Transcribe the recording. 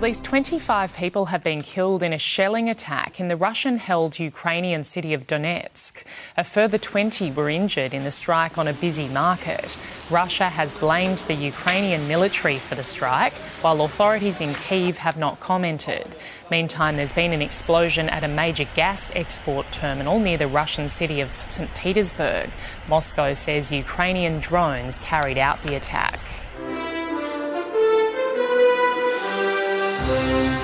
At least 25 people have been killed in a shelling attack in the Russian held Ukrainian city of Donetsk. A further 20 were injured in the strike on a busy market. Russia has blamed the Ukrainian military for the strike, while authorities in Kiev have not commented. Meantime, there's been an explosion at a major gas export terminal near the Russian city of St. Petersburg. Moscow says Ukrainian drones carried out the attack. Thank you.